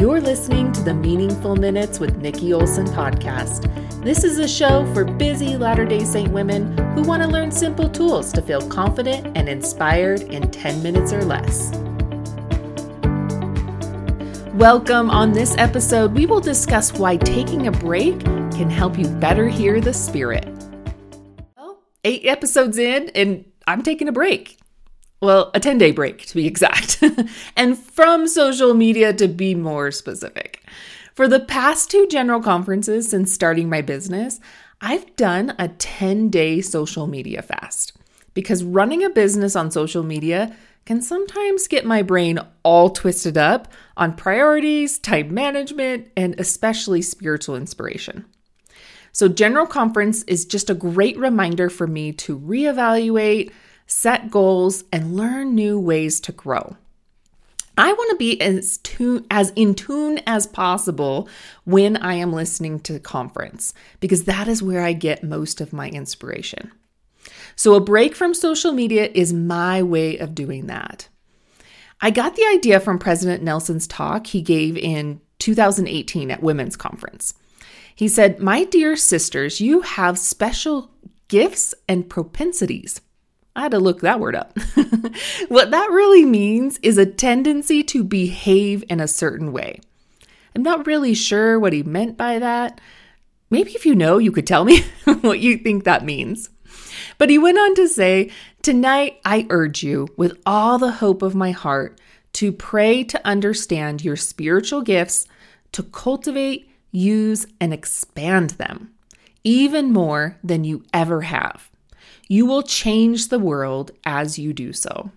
You're listening to the Meaningful Minutes with Nikki Olson podcast. This is a show for busy Latter day Saint women who want to learn simple tools to feel confident and inspired in 10 minutes or less. Welcome. On this episode, we will discuss why taking a break can help you better hear the spirit. Well, eight episodes in, and I'm taking a break. Well, a 10 day break to be exact, and from social media to be more specific. For the past two general conferences since starting my business, I've done a 10 day social media fast because running a business on social media can sometimes get my brain all twisted up on priorities, time management, and especially spiritual inspiration. So, General Conference is just a great reminder for me to reevaluate set goals, and learn new ways to grow. I want to be as tune as in tune as possible when I am listening to conference because that is where I get most of my inspiration. So a break from social media is my way of doing that. I got the idea from President Nelson's talk he gave in 2018 at Women's Conference. He said, "My dear sisters, you have special gifts and propensities." I had to look that word up. what that really means is a tendency to behave in a certain way. I'm not really sure what he meant by that. Maybe if you know, you could tell me what you think that means. But he went on to say, Tonight I urge you, with all the hope of my heart, to pray to understand your spiritual gifts, to cultivate, use, and expand them, even more than you ever have. You will change the world as you do so.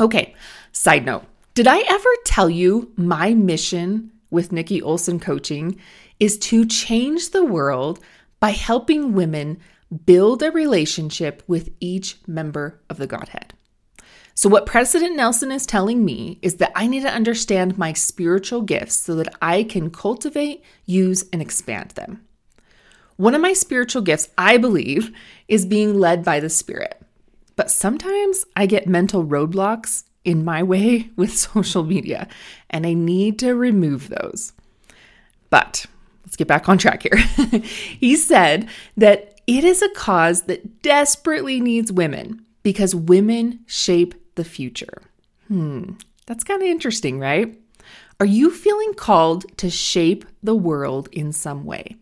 Okay, side note Did I ever tell you my mission with Nikki Olson Coaching is to change the world by helping women build a relationship with each member of the Godhead? So, what President Nelson is telling me is that I need to understand my spiritual gifts so that I can cultivate, use, and expand them. One of my spiritual gifts, I believe, is being led by the Spirit. But sometimes I get mental roadblocks in my way with social media, and I need to remove those. But let's get back on track here. he said that it is a cause that desperately needs women because women shape the future. Hmm, that's kind of interesting, right? Are you feeling called to shape the world in some way?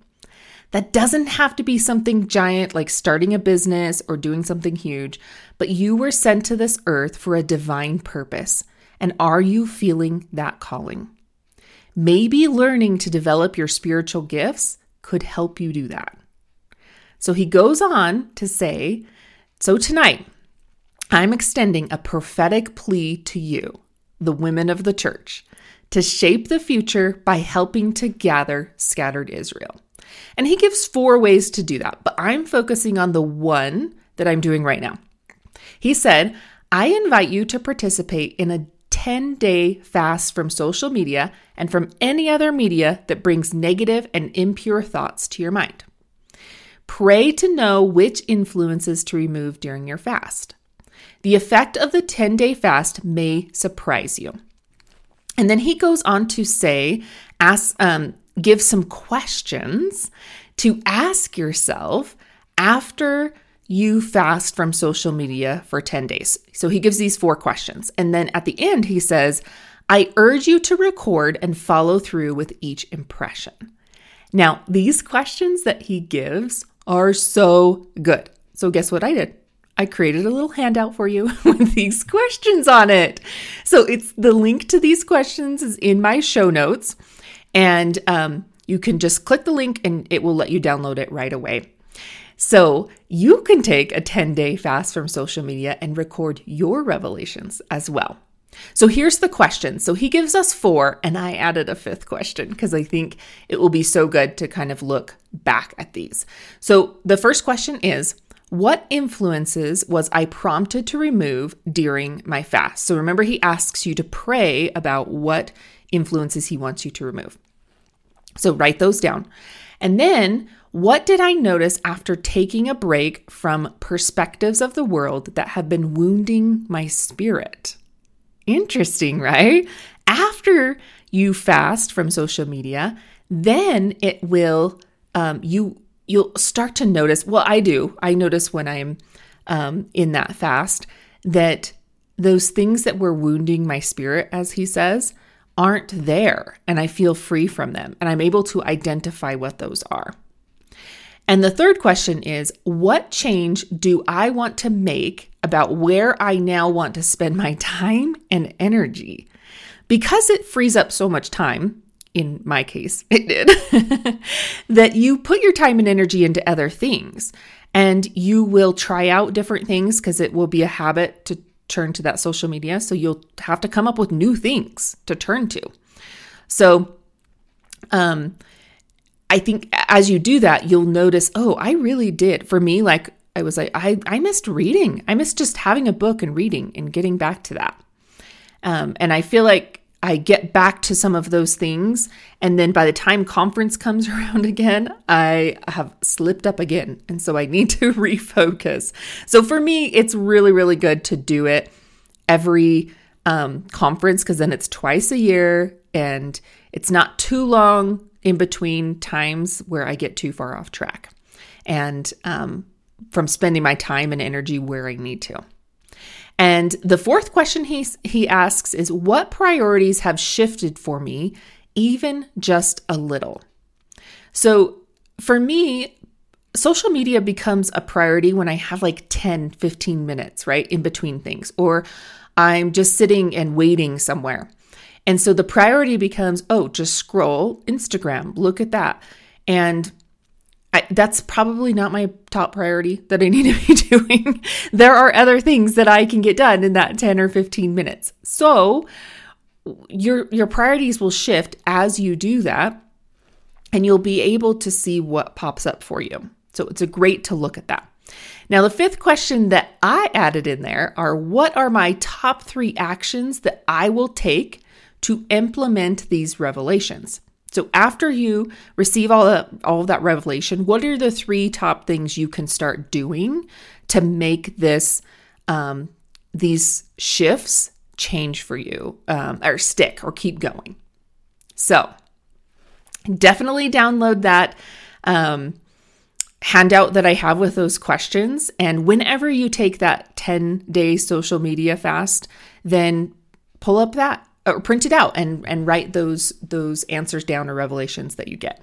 That doesn't have to be something giant like starting a business or doing something huge, but you were sent to this earth for a divine purpose. And are you feeling that calling? Maybe learning to develop your spiritual gifts could help you do that. So he goes on to say, So tonight, I'm extending a prophetic plea to you, the women of the church, to shape the future by helping to gather scattered Israel. And he gives four ways to do that, but I'm focusing on the one that I'm doing right now. He said, I invite you to participate in a 10 day fast from social media and from any other media that brings negative and impure thoughts to your mind. Pray to know which influences to remove during your fast. The effect of the 10 day fast may surprise you. And then he goes on to say, ask, um, give some questions to ask yourself after you fast from social media for 10 days. So he gives these four questions. And then at the end, he says, I urge you to record and follow through with each impression. Now, these questions that he gives are so good. So, guess what I did? I created a little handout for you with these questions on it. So, it's the link to these questions is in my show notes. And um, you can just click the link and it will let you download it right away. So you can take a 10 day fast from social media and record your revelations as well. So here's the question. So he gives us four, and I added a fifth question because I think it will be so good to kind of look back at these. So the first question is What influences was I prompted to remove during my fast? So remember, he asks you to pray about what influences he wants you to remove. So write those down. And then, what did I notice after taking a break from perspectives of the world that have been wounding my spirit? Interesting, right? After you fast from social media, then it will um, you you'll start to notice. Well, I do. I notice when I'm um, in that fast that those things that were wounding my spirit, as he says, aren't there, and I feel free from them, and I'm able to identify what those are. And the third question is what change do I want to make about where I now want to spend my time and energy? Because it frees up so much time, in my case, it did, that you put your time and energy into other things. And you will try out different things because it will be a habit to turn to that social media. So you'll have to come up with new things to turn to. So, um, I think as you do that, you'll notice, oh, I really did. For me, like I was like, I, I missed reading. I missed just having a book and reading and getting back to that. Um, and I feel like I get back to some of those things. And then by the time conference comes around again, I have slipped up again. And so I need to refocus. So for me, it's really, really good to do it every um, conference because then it's twice a year and it's not too long in between times where I get too far off track and um, from spending my time and energy where I need to. And the fourth question he, he asks is What priorities have shifted for me, even just a little? So for me, social media becomes a priority when I have like 10, 15 minutes, right, in between things, or I'm just sitting and waiting somewhere. And so the priority becomes, oh, just scroll Instagram, look at that. And I, that's probably not my top priority that I need to be doing. there are other things that I can get done in that 10 or 15 minutes. So your your priorities will shift as you do that and you'll be able to see what pops up for you. So it's a great to look at that. Now, the fifth question that I added in there are what are my top 3 actions that I will take to implement these revelations. So after you receive all that all of that revelation, what are the three top things you can start doing to make this um, these shifts change for you um, or stick or keep going? So definitely download that um, handout that I have with those questions, and whenever you take that ten day social media fast, then pull up that or print it out and and write those those answers down or revelations that you get.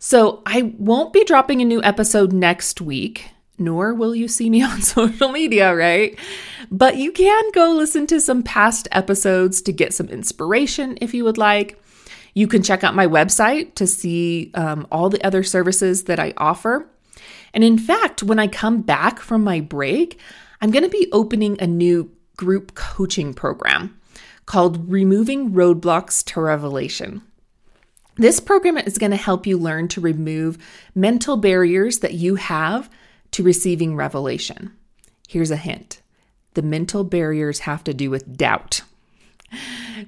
So, I won't be dropping a new episode next week, nor will you see me on social media, right? But you can go listen to some past episodes to get some inspiration if you would like. You can check out my website to see um, all the other services that I offer. And in fact, when I come back from my break, I'm going to be opening a new group coaching program called Removing Roadblocks to Revelation. This program is going to help you learn to remove mental barriers that you have to receiving revelation. Here's a hint the mental barriers have to do with doubt.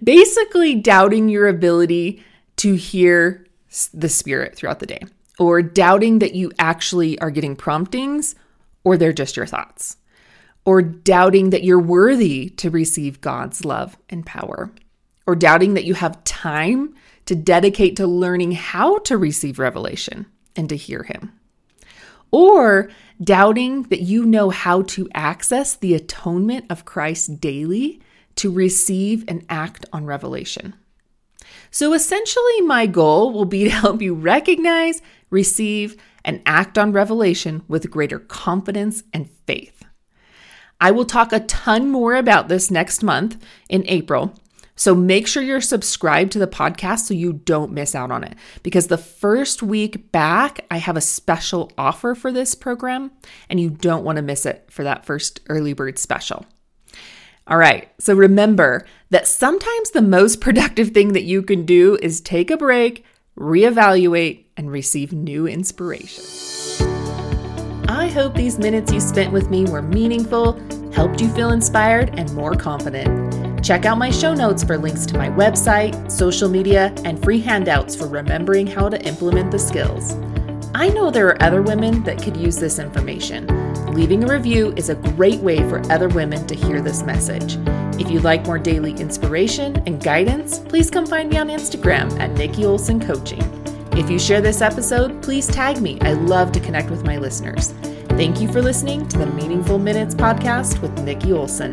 Basically, doubting your ability to hear the Spirit throughout the day, or doubting that you actually are getting promptings, or they're just your thoughts or doubting that you're worthy to receive God's love and power, or doubting that you have time to dedicate to learning how to receive revelation and to hear Him, or doubting that you know how to access the atonement of Christ daily to receive and act on revelation. So essentially, my goal will be to help you recognize, receive, and act on revelation with greater confidence and faith. I will talk a ton more about this next month in April. So make sure you're subscribed to the podcast so you don't miss out on it. Because the first week back, I have a special offer for this program, and you don't want to miss it for that first early bird special. All right, so remember that sometimes the most productive thing that you can do is take a break, reevaluate, and receive new inspiration hope these minutes you spent with me were meaningful, helped you feel inspired and more confident. Check out my show notes for links to my website, social media, and free handouts for remembering how to implement the skills. I know there are other women that could use this information. Leaving a review is a great way for other women to hear this message. If you'd like more daily inspiration and guidance, please come find me on Instagram at Nikki Olson Coaching. If you share this episode, please tag me. I love to connect with my listeners. Thank you for listening to the Meaningful Minutes podcast with Nikki Olson.